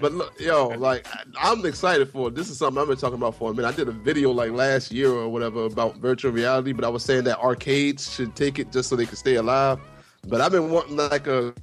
But look, yo, like I'm excited for. This is something I've been talking about for a minute. I did a video like last year or whatever about virtual reality, but I was saying that arcades should take it just so they can stay alive. But I've been wanting like a,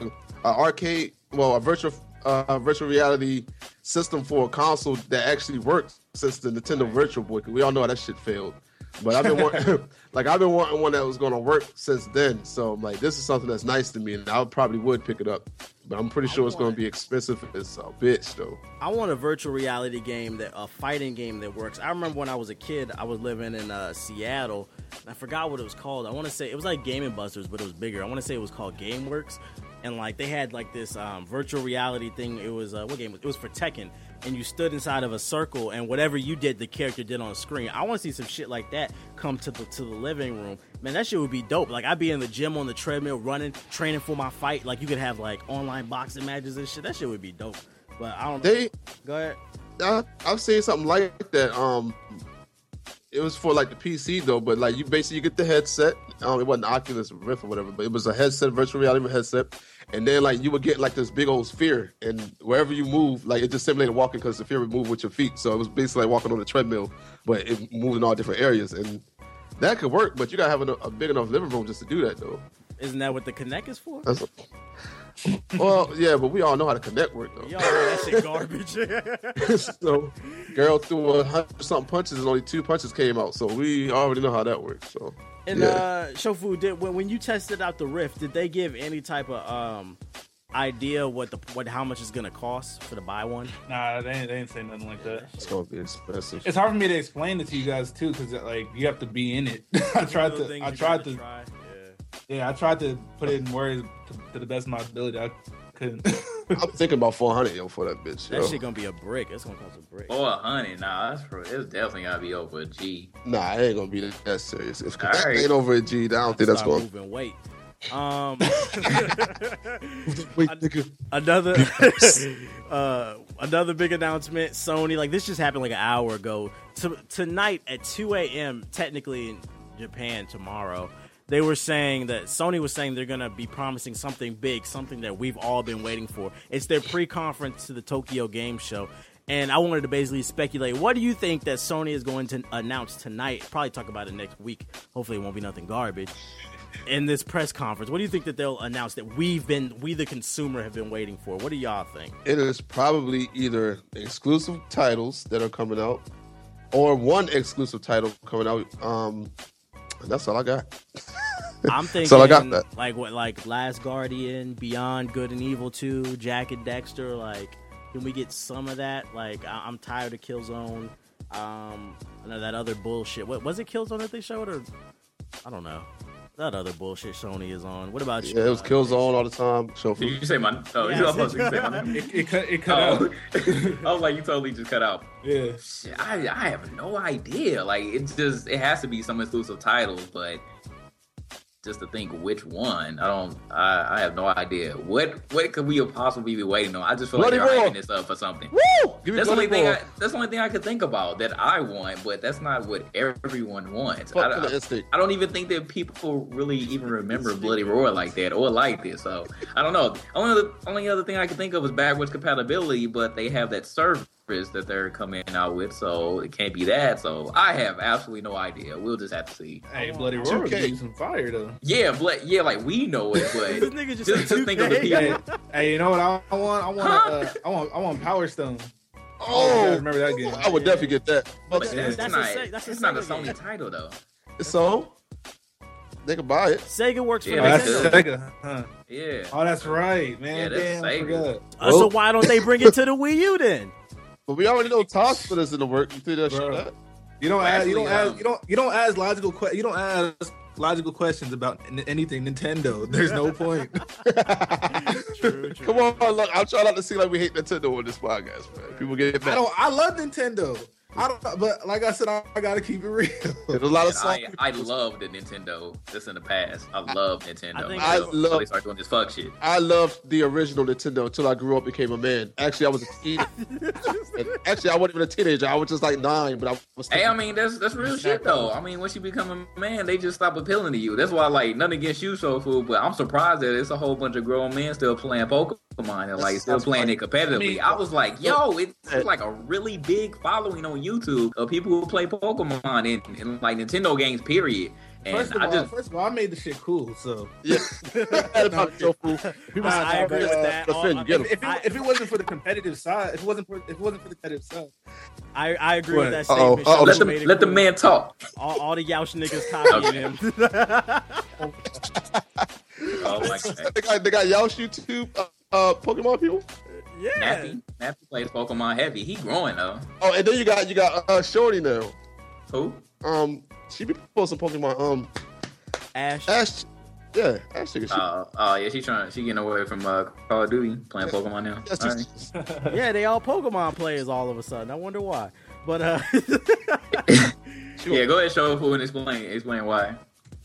a arcade, well, a virtual uh, virtual reality system for a console that actually works since the Nintendo Virtual Boy. we all know how that shit failed. But I've been wanting, <laughs> like I've been wanting one that was going to work since then. So I'm like, this is something that's nice to me, and I probably would pick it up. But I'm pretty sure it's going to be expensive as a bitch, though. I want a virtual reality game that a fighting game that works. I remember when I was a kid, I was living in uh, Seattle. And I forgot what it was called. I want to say it was like Game and Busters, but it was bigger. I want to say it was called GameWorks, and like they had like this um, virtual reality thing. It was uh, what game? was It It was for Tekken, and you stood inside of a circle, and whatever you did, the character did on the screen. I want to see some shit like that come to the to the living room. Man, that shit would be dope. Like I'd be in the gym on the treadmill, running, training for my fight. Like you could have like online boxing matches and shit. That shit would be dope. But I don't. They, Go ahead. I, I've seen something like that. Um, it was for like the PC though, but like you basically you get the headset. Um, it wasn't Oculus Rift or whatever, but it was a headset, virtual reality headset, and then like you would get like this big old sphere, and wherever you move, like it just simulated walking because the sphere would move with your feet. So it was basically like walking on a treadmill, but it moved in all different areas, and that could work. But you gotta have a, a big enough living room just to do that though. Isn't that what the Kinect is for? That's <laughs> well, yeah, but we all know how to Kinect work though. Yo, that shit garbage. <laughs> <laughs> so, girl threw a hundred something punches and only two punches came out. So we already know how that works. So and yeah. uh, Shofu, did when, when you tested out the Rift, did they give any type of um idea what the what how much it's gonna cost for to buy one? Nah, they ain't, they ain't say nothing like that. it's gonna be expensive. It's hard for me to explain it to you guys too, because like you have to be in it. <laughs> I tried to. I tried gotta to. try. Yeah. Yeah, I tried to put it in words to, to the best of my ability. I couldn't. <laughs> <laughs> I'm thinking about 400 yo for that bitch. That yo. shit gonna be a brick. That's gonna cost a brick. Or a hundred. Nah, that's for, it's definitely gotta be over a G. Nah, it ain't gonna be that, that serious. If All that right. ain't over a G, I don't think that's Start going. moving weight. Um, <laughs> Wait, another <laughs> uh, another big announcement. Sony, like this just happened like an hour ago. T- tonight at 2 a.m. Technically in Japan tomorrow. They were saying that Sony was saying they're gonna be promising something big, something that we've all been waiting for. It's their pre-conference to the Tokyo Game Show, and I wanted to basically speculate. What do you think that Sony is going to announce tonight? Probably talk about it next week. Hopefully, it won't be nothing garbage in this press conference. What do you think that they'll announce that we've been, we the consumer, have been waiting for? What do y'all think? It is probably either exclusive titles that are coming out, or one exclusive title coming out. Um, that's all I got. <laughs> I'm thinking, So I got that. like what, like Last Guardian, Beyond Good and Evil Two, Jak and Daxter. Like, can we get some of that? Like, I- I'm tired of Killzone. Um, I know that other bullshit. What was it? Killzone that they showed, or I don't know. That other bullshit Sony is on. What about you? Yeah, it was Killzone all the time. Show Did you say my? Oh, Yeah, you I supposed to say my name. It, it cut. It cut oh. out. Oh, <laughs> I was like, you totally just cut out. Yeah. Shit, I I have no idea. Like it's just it has to be some exclusive titles, but just to think which one, I don't. I, I have no idea. What what could we possibly be waiting on? I just feel Bloody like they're hyping this up for something. Woo! Give me That's the only thing. I, that's the only thing I could think about that I want, but that's not what everyone wants. I, I, I don't even think that people really even remember Bloody Roar like that or like this. So I don't know. Only other, only other thing I can think of is backwards compatibility, but they have that service that they're coming out with, so it can't be that. So I have absolutely no idea. We'll just have to see. Hey, Bloody Roar would 2K. some fire though. Yeah, but yeah, like we know it, <laughs> This but nigga just, just, said think of the 2K. people. Hey, hey, you know what I, I want? I want. Huh? Uh, I want. I want Power Stone. Oh, I remember that game. I would definitely get that. But Fuck that's, that's not. se- that's a it's not a Sega game. Sony title though. So they can buy it. Sega works for Yeah, Oh, that's Nintendo. Nintendo. Sega. Huh? Yeah. Oh, that's right, man. Yeah, that's Damn, I Sega. forgot. Uh, so why don't they bring it to the <laughs> Wii U then? But we already know Toss put us in the work. You think that shit? Bro. You don't ask. You don't ask. You don't. You don't ask logical. Que- you don't ask logical questions about n- anything Nintendo. There's no <laughs> point. True, <laughs> true. Come on, look. I'm trying not to see like we hate Nintendo on this podcast, man. People get I mad. don't. I love Nintendo. I don't. But like I said, I, I gotta keep it real. There's a lot of And I, I love the Nintendo. This in the past. I love Nintendo. I think- I love- they start doing this fuck shit. I loved the original Nintendo until I grew up, became a man. Actually, I was a teen. <laughs> and actually, I wasn't even a teenager. I was just like nine, but I was. Hey, I mean that's that's real shit though. I mean, once you become a man, they just stop appealing to you. That's why, like, nothing against you, Shofu, but I'm surprised that it's a whole bunch of grown men still playing Pokemon and like still That's playing funny. it competitively. I mean- I was like, yo, it's like a really big following on YouTube of people who play Pokemon and, and like Nintendo games. Period. And First of I all, just first of all, I made the shit cool. So yeah. About your food. People I- I agree with that. defend, All- get 'em. if it, I- if it wasn't for the competitive side, if it wasn't for if it wasn't for the competitive side, I, I agree What? with that Uh-oh, statement. uh-oh, let the made it let the man talk. all, all the Yauch niggas copying him. <laughs> <laughs> Oh my god. they got they got Yaosh YouTube uh, uh, Pokemon people. Yeah. Nappy, Nappy plays Pokemon heavy. He growing though. Oh, and then you got you got uh, Shorty now. Who? Um, she be posting Pokemon. Um, Ash. Ash, yeah, Ash nigga. She, Oh, oh yeah, she trying. She getting away from uh, Call of Duty, playing Pokemon now. that's <laughs> right. <laughs> Yeah, they all Pokemon players all of a sudden. I wonder why. But uh <laughs> Yeah, go ahead, Shofu and explain explain why.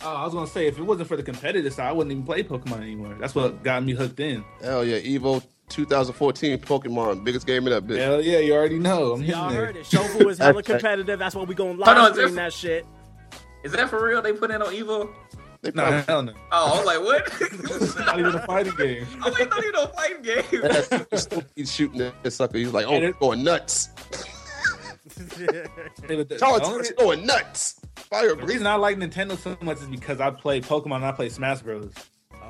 oh, I was gonna say if it wasn't for the competitive side, I wouldn't even play Pokemon anymore. That's what got me hooked in. hell yeah, Evo 2014 Pokemon, biggest game in that bitch. Hell yeah, you already know. I'm y'all hitting there. heard it. Shofu is hella <laughs> competitive. That's why we gonna Hold on, live is stream that shit. Is that for real? They put in on Evo? They No, probably hell no. Oh, I was like, what? It's <laughs> not even a fighting game. <laughs> I was like, not even a fighting game. That's- he's shooting that sucker. He's like, oh, it- going nuts. Hey, but the- the Charles is going nuts. Fire The breathe. reason I like Nintendo so much is because I play Pokemon and I play Smash Bros.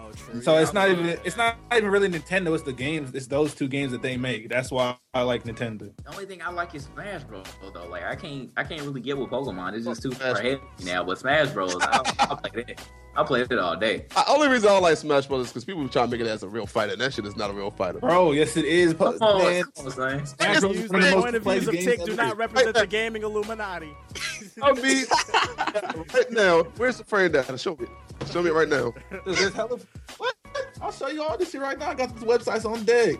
Oh, true. So Yeah, it's I not even it's not even really Nintendo. It's the games. It's those two games that they make. That's why I like Nintendo. The only thing I like is Smash Bros. Though, like I can't, I can't really get with Pokemon. It's just too Smash far ahead now. But Smash Bros, I, I <laughs> play it. I play it all day. The only reason I don't like Smash Bros. is because people try to make it as a real fighter. And that shit is not a real fighter. Bro, yes it is. Po- Come on, man, come on, son. Smash Bros Use the the point of played views of games Tick do not represent the gaming Illuminati. <laughs> I mean, <laughs> right now, where's the frame down? Show me. Show me right now. There's hella- what? I'll show you all this shit right now. I got this websites on deck.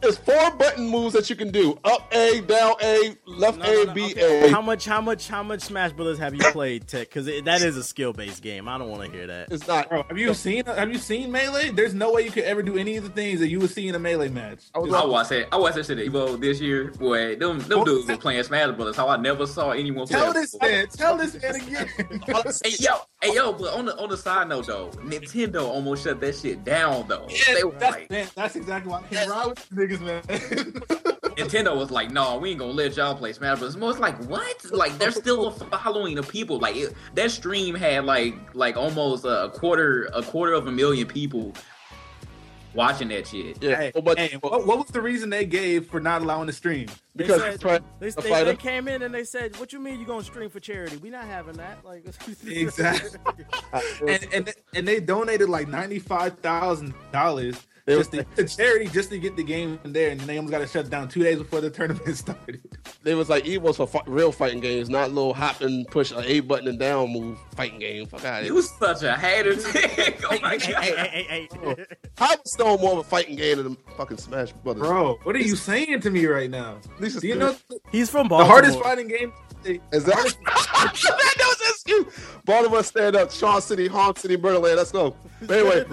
There's four button moves that you can do: up A, down A, left No, no, A, no, B okay. A. How much? How much? How much Smash Brothers have you played, Tech? Because that is a skill based game. I don't want to hear that. It's not. Bro, have you seen have you seen melee? There's no way you could ever do any of the things that you would see in a melee match. I was I watched that. I watched that shit at Evo this year. Boy, them them dudes were playing Smash Brothers. How I never saw anyone. Tell that this before. man, tell this man again. Hey yo, hey yo, but on the on the side note though, Nintendo almost shut that shit down though. they were that's, like, man, that's exactly why I can't ride with niggas, man. <laughs> Nintendo was like, no, we ain't gonna let y'all play Smash Bros. It's like, what? Like, there's still a following of people. Like, it, that stream had like like almost a quarter a quarter of a million people watching that shit. Yeah, hey, oh, but hey, what, what was the reason they gave for not allowing the stream? They because said- They, a they, they came in and they said, "What you mean you gonna stream for charity? We not having that." Like <laughs> Exactly. <laughs> and, and and they donated like ninety five thousand dollars They- just to, to charity just to get the game in there, and they almost got to shut down two days before the tournament <laughs> started. They was like Evo's for fi- real fighting games, not little hop and push a A button and down move fighting game. Fuck out You was such a hater. <laughs> Oh my hey, god. hey, hey, hey, hey. How was Stone more of a fighting game than the fucking Smash Brothers? Bro, what are you saying to me right now? At least it's Do you good. know He's from the hardest fighting game? Is that <laughs> that was excuse? Baltimore stand up, Charm City, Harm City, Murderland. Let's go. But anyway,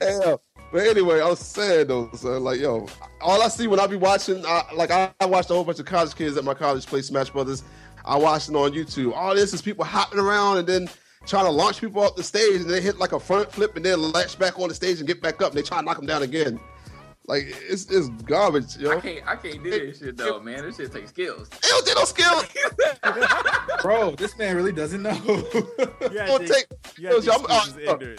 yeah. But anyway, I was saying though, son, like yo, all I see when I be watching, I, like I, I watched a whole bunch of college kids at my college play Smash Brothers. I watched it on YouTube. All this is people hopping around and then trying to launch people off the stage, and they hit like a front flip and then latch back on the stage and get back up. And they try to knock them down again. Like it's it's garbage, yo. I can't I can't do this shit though, man. This shit takes skills. They don't get no skill. <laughs> Bro, this man really doesn't know. You had Don't to- take- you had to Yo, I'm-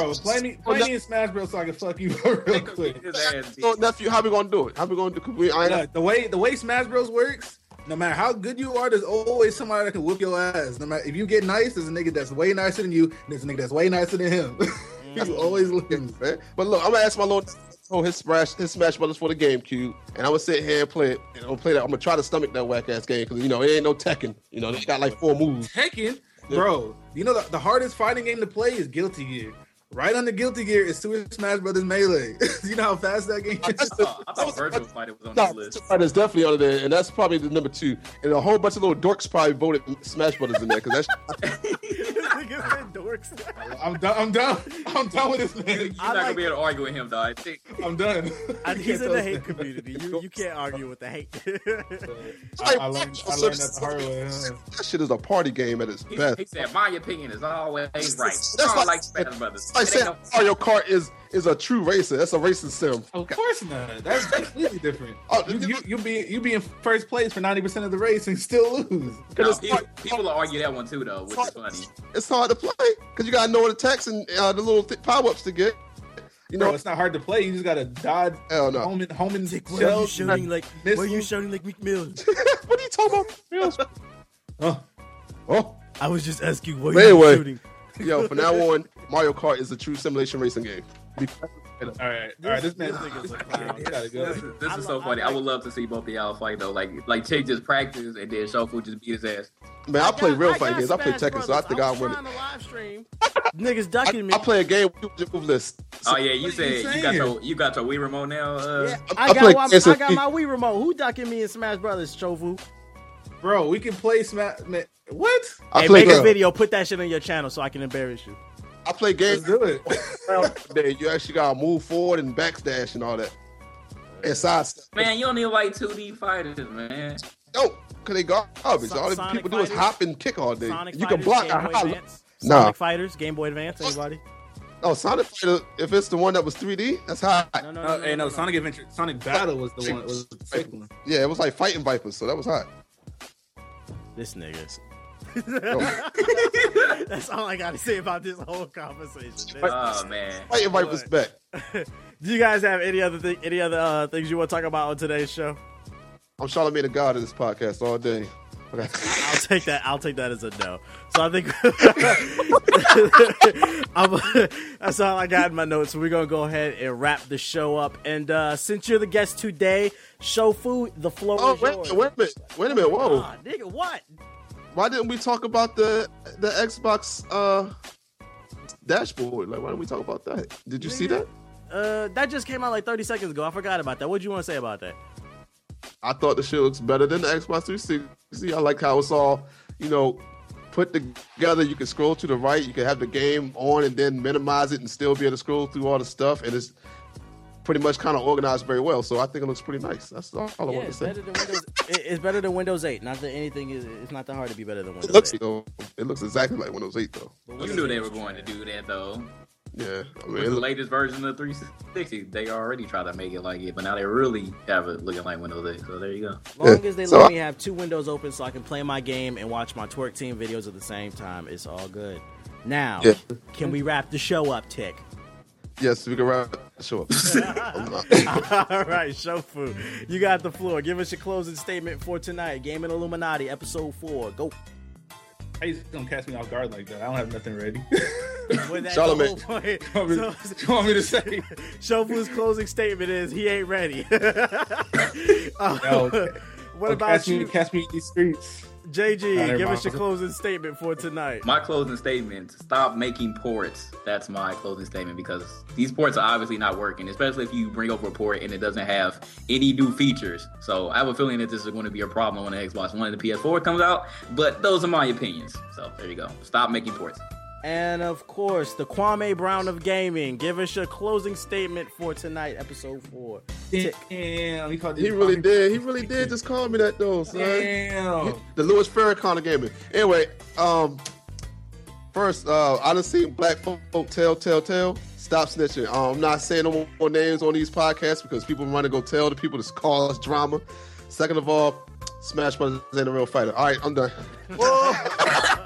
excuse his ignorance. Bro, play me, play me in Smash Bros. so I can fuck you <laughs> real quick. His ass So, nephew, how we gonna do it? How we gonna do? 'cause We, I ain't, Look, the way the way Smash Bros works, no matter how good you are, there's always somebody that can whoop your ass. No matter if you get nice, there's a nigga that's way nicer than you, and there's a nigga that's way nicer than him. <laughs> you always lose. man. But look, I'm gonna ask my little oh his smash his Smash Brothers for the GameCube, and I'm gonna sit here and play it. And I'm gonna play that. I'm gonna try to stomach that whack ass game because you know it ain't no Tekken. You know they got like four moves. Tekken, bro. You know the, the hardest fighting game to play is Guilty Gear. Right under Guilty Gear is Super Smash Brothers Melee. <laughs> you know how fast that game is. I thought, I thought Virtual Fighter was on No, this list. it's definitely on there, and that's probably the number two. And a whole bunch of little dorks probably voted Smash Brothers in there because that's <laughs> Nigga said dorks. I'm done. I'm done. I'm done with this man. You're I not like- gonna be able to argue with him, though. I think I'm done. I, he's in the hate us- community. You you can't argue with the hate. <laughs> I, I learned. I learned that the hard way. Huh? that shit is a party game at its he, best. he said, "My opinion is always right." That's That's like- all like Smash Brothers. I said ain't no- oh, Mario Kart is is a true racer. That's a racing sim. Of course not. That's completely different. Oh, you, you, you be you be in first place for ninety percent of the race and still lose. No, people, hard- people will argue that one too, though, which is funny. It's hard to play because you gotta know the text and uh, the little th- power ups to get. You Bro, know, it's not hard to play. You just gotta dodge hell no. home and home and Dick, why are you shells. shooting like? Why are you missiles. shouting like Meek Mill? <laughs> what are you talking about? Oh, oh, I was just asking why But are you anyway. shooting. yo, from now on, Mario Kart is a true simulation racing game. <laughs> all right, all right. This man, This nigga's a this <laughs> clown. man gotta go. This, is- this is so funny. I, like- would love to see both of y'all fight though. Like, like Chick just practice and then Shofu just beat his ass. Man, I, play got- real got fighting games. I play Tekken, so I think I was win it. trying to live stream. <laughs> Niggas ducking me. I, I play a game with you move list. Oh yeah, you What you said you got saying? your you got your Wii remote now. Uh, Yeah, I- I, I got play one, Gears I got my Wii remote. Who ducking me in Smash Brothers, Shofu? Bro, we can play Smash. Man, what? I hey, play make a video, put that shit on your channel so I can embarrass you. I play Let's games do it. where you actually gotta move forward and backdash and all that. And side step. man, you don't need like 2D fighters, man. No, cause they garbage. So- all the Sonic people do is hop and kick all day. Sonic you Fighters, can block Game Boy. Advance, Nah. Sonic Fighters, Game Boy Advance. Anybody? Oh, Sonic Fighter. If it's the one that was 3D, that's high. No, no, No, uh, hey, no, Sonic Adventure, Sonic Battle was the one. Was the second one. Yeah, it was like fighting vipers, so that was hot. This nigga. Yo, <laughs> That's all I got to say about this whole conversation. Oh man, fighting vipers <laughs> back. Do you guys have any other thing, any other uh, things you want to talk about on today's show? I'm Charlamagne the God of this podcast all day. Okay. I'll take that. I'll take that as a no. So I think <laughs> I'm, that's all I got in my notes. So we're gonna go ahead and wrap the show up. And uh, since you're the guest today, Shofu. The floor Oh is wait, a yours. minute, wait a minute, wait a minute. Whoa, Ah, nigga, what? Why didn't we talk about the the Xbox uh dashboard. Like, why don't we talk about that? Did you see that? Uh, that just came out like 30 seconds ago. I forgot about that. What do you want to say about that? I thought the shit looks better than the Xbox 360. I like how it's all, you know, put together. You can scroll to the right. You can have the game on and then minimize it and still be able to scroll through all the stuff. And it's pretty much kind of organized very well. So I think it looks pretty nice. That's all, I Yeah, want to say. better Windows. <laughs> it's better than Windows 8. Not that anything is. It's not that hard to be better than Windows It looks 8. though. It looks exactly like Windows 8 though. You knew they were going to do that though. Yeah, I mean, With the look, latest version of 360, they already tried to make it like it, but now they really have it looking like Windows 8. So there you go. As long Yeah. as they So let I- me have two windows open so I can play my game and watch my twerk team videos at the same time, it's all good. Now, Yeah. can we wrap the show up, Tick? Yes, we can wrap the show up. I'm <laughs> not- all right, Shofu, you got the floor. Give us your closing statement for tonight. Game Gaming Illuminati, episode four. Go. How you gonna catch me off guard like that? I don't have nothing ready. <laughs> Well, that's Charlamagne. the whole point. <laughs> you, want me, So, you want me to say? Shofu's closing statement is he ain't ready. Uh, No. what Don't about catch me, you, catch me in these streets. JG? Give us your closing statement for tonight. My closing statement: Stop making ports. That's my closing statement because these ports are obviously not working, especially if you bring over a port and it doesn't have any new features. So I have a feeling that this is going to be a problem when the Xbox One and the PS4 comes out. But those are my opinions. So there you go. Stop making ports. And of course, the Kwame Brown of gaming. Give us your closing statement for tonight, episode four. Tick. Damn, he called he really did. He really did just call me that though, son. Damn. The Louis Farrakhan of gaming. Anyway, um, first, uh, I done seen black folk tell, tell, tell. Stop snitching. Um, I'm not saying no more names on these podcasts because people want to go tell the people to cause drama. Second of all, Smash Brothers ain't a real fighter. All right, I'm done. <laughs>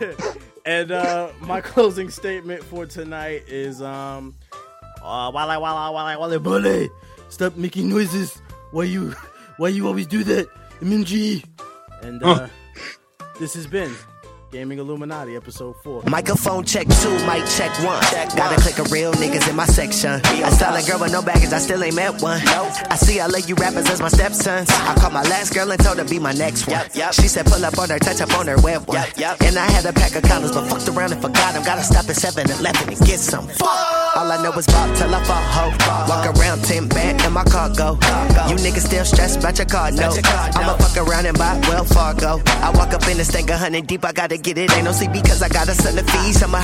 <laughs> and uh, my closing statement for tonight is um, uh, wale wale wale wale bully. Stop making noises. Why you, why you always do that, MNG? And uh, this has been Gaming Illuminati, episode four. Microphone check two, mic check one. Check Gotta click a real niggas in my section. A styling girl with no baggage, I still ain't met one. I see I let you rappers as my stepsons. I called my last girl and told her be my next one. She said pull up on her, touch up on her web one. And I had a pack of condoms, but fucked around and forgot them. Gotta stop at 7 Eleven and get some. Fuck. All I know is bop till I fall ho. Walk around 10 band in my cargo. You niggas still stressed about your car no. I'ma fuck around and buy Well Fargo. I walk up in the stank a hundred deep, I gotta get it. Ain't no sleep because I got a son to feed. Some